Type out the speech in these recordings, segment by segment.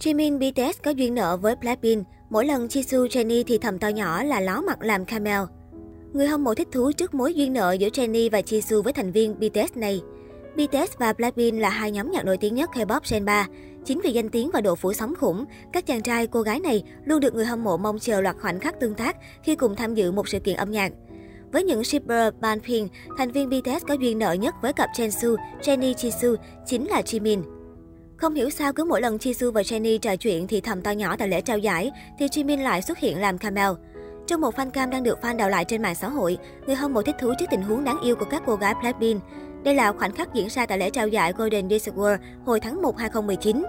Jimin BTS có duyên nợ với Blackpink, mỗi lần Jisoo Jennie thì thầm to nhỏ là ló mặt làm camel. Người hâm mộ thích thú trước mối duyên nợ giữa Jennie và Jisoo với thành viên BTS này. BTS và Blackpink là hai nhóm nhạc nổi tiếng nhất K-pop Gen 3. Chính vì danh tiếng và độ phủ sóng khủng, các chàng trai, cô gái này luôn được người hâm mộ mong chờ loạt khoảnh khắc tương tác khi cùng tham dự một sự kiện âm nhạc. Với những shipper Banpin, thành viên BTS có duyên nợ nhất với cặp Jensu, Jennie Jisoo chính là Jimin. Không hiểu sao cứ mỗi lần Jisoo và Jennie trò chuyện thì thầm to nhỏ tại lễ trao giải, thì Jimin lại xuất hiện làm camel. Trong một fan cam đang được fan đào lại trên mạng xã hội, người hâm mộ thích thú trước tình huống đáng yêu của các cô gái Blackpink. Đây là khoảnh khắc diễn ra tại lễ trao giải Golden Disc Award hồi tháng 1 2019.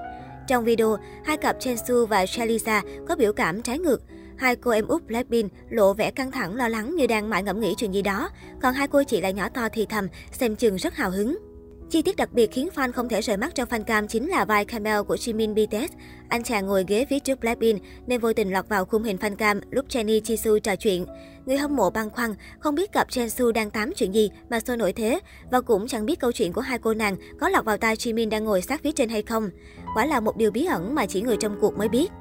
Trong video, hai cặp Jensu và Shalisa có biểu cảm trái ngược. Hai cô em út Blackpink lộ vẻ căng thẳng lo lắng như đang mãi ngẫm nghĩ chuyện gì đó, còn hai cô chị lại nhỏ to thì thầm, xem chừng rất hào hứng. Chi tiết đặc biệt khiến fan không thể rời mắt trong fan cam chính là vai camel của Jimin BTS. Anh chàng ngồi ghế phía trước Blackpink nên vô tình lọt vào khung hình fan cam lúc Jennie Jisoo trò chuyện. Người hâm mộ băn khoăn, không biết cặp Jensu đang tám chuyện gì mà sôi nổi thế và cũng chẳng biết câu chuyện của hai cô nàng có lọt vào tai Jimin đang ngồi sát phía trên hay không. Quả là một điều bí ẩn mà chỉ người trong cuộc mới biết.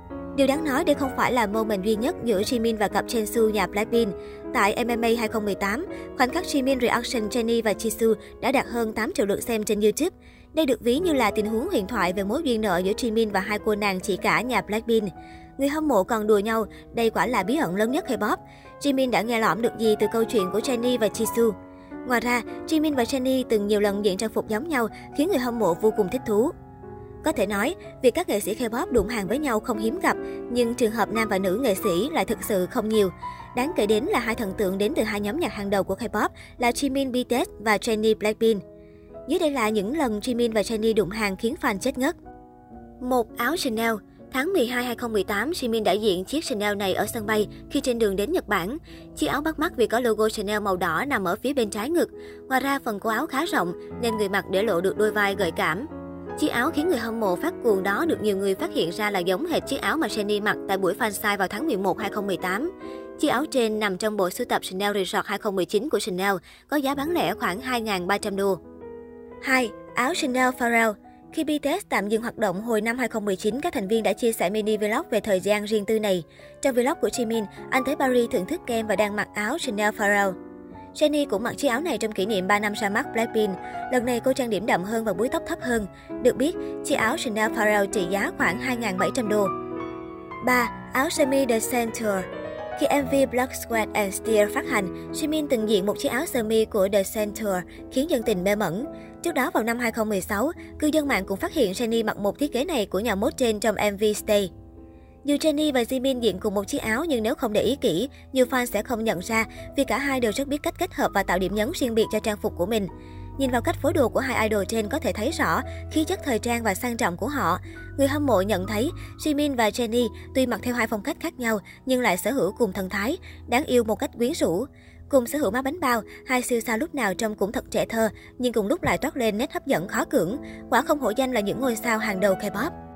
Điều đáng nói đây không phải là moment duy nhất giữa Jimin và cặp Chensu nhà Blackpink. Tại MMA 2018, khoảnh khắc Jimin reaction Jennie và Jisoo đã đạt hơn 8 triệu lượt xem trên YouTube. Đây được ví như là tình huống huyền thoại về mối duyên nợ giữa Jimin và hai cô nàng chỉ cả nhà Blackpink. Người hâm mộ còn đùa nhau, đây quả là bí ẩn lớn nhất K-pop. Jimin đã nghe lỏm được gì từ câu chuyện của Jennie và Jisoo? Ngoài ra, Jimin và Jennie từng nhiều lần diện trang phục giống nhau, khiến người hâm mộ vô cùng thích thú. Có thể nói, việc các nghệ sĩ K-pop đụng hàng với nhau không hiếm gặp, nhưng trường hợp nam và nữ nghệ sĩ lại thực sự không nhiều. Đáng kể đến là hai thần tượng đến từ hai nhóm nhạc hàng đầu của K-pop là Jimin BTS và Jennie Blackpink. Dưới đây là những lần Jimin và Jennie đụng hàng khiến fan chết ngất. Một áo Chanel Tháng 12 2018, Jimin đại diện chiếc Chanel này ở sân bay khi trên đường đến Nhật Bản. Chiếc áo bắt mắt vì có logo Chanel màu đỏ nằm ở phía bên trái ngực. Ngoài ra, phần cổ áo khá rộng nên người mặc để lộ được đôi vai gợi cảm. Chiếc áo khiến người hâm mộ phát cuồng đó được nhiều người phát hiện ra là giống hệt chiếc áo mà Jennie mặc tại buổi fan sign vào tháng 11 2018. Chiếc áo trên nằm trong bộ sưu tập Chanel Resort 2019 của Chanel, có giá bán lẻ khoảng 2.300 đô. 2. Áo Chanel Pharrell khi BTS tạm dừng hoạt động hồi năm 2019, các thành viên đã chia sẻ mini vlog về thời gian riêng tư này. Trong vlog của Jimin, anh tới Paris thưởng thức kem và đang mặc áo Chanel Pharrell. Jennie cũng mặc chiếc áo này trong kỷ niệm 3 năm ra mắt Blackpink. Lần này cô trang điểm đậm hơn và búi tóc thấp hơn. Được biết, chiếc áo Chanel Pharrell trị giá khoảng 2.700 đô. 3. Áo sơ mi The Center khi MV Black Sweat and Steel phát hành, Jimin từng diện một chiếc áo sơ mi của The Center, khiến dân tình mê mẩn. Trước đó vào năm 2016, cư dân mạng cũng phát hiện Jennie mặc một thiết kế này của nhà mốt trên trong MV Stay. Dù Jennie và Jimin diện cùng một chiếc áo nhưng nếu không để ý kỹ, nhiều fan sẽ không nhận ra vì cả hai đều rất biết cách kết hợp và tạo điểm nhấn riêng biệt cho trang phục của mình. Nhìn vào cách phối đồ của hai idol trên có thể thấy rõ khí chất thời trang và sang trọng của họ. Người hâm mộ nhận thấy Jimin và Jennie tuy mặc theo hai phong cách khác nhau nhưng lại sở hữu cùng thần thái, đáng yêu một cách quyến rũ. Cùng sở hữu má bánh bao, hai siêu sao lúc nào trông cũng thật trẻ thơ, nhưng cùng lúc lại toát lên nét hấp dẫn khó cưỡng. Quả không hổ danh là những ngôi sao hàng đầu K-pop.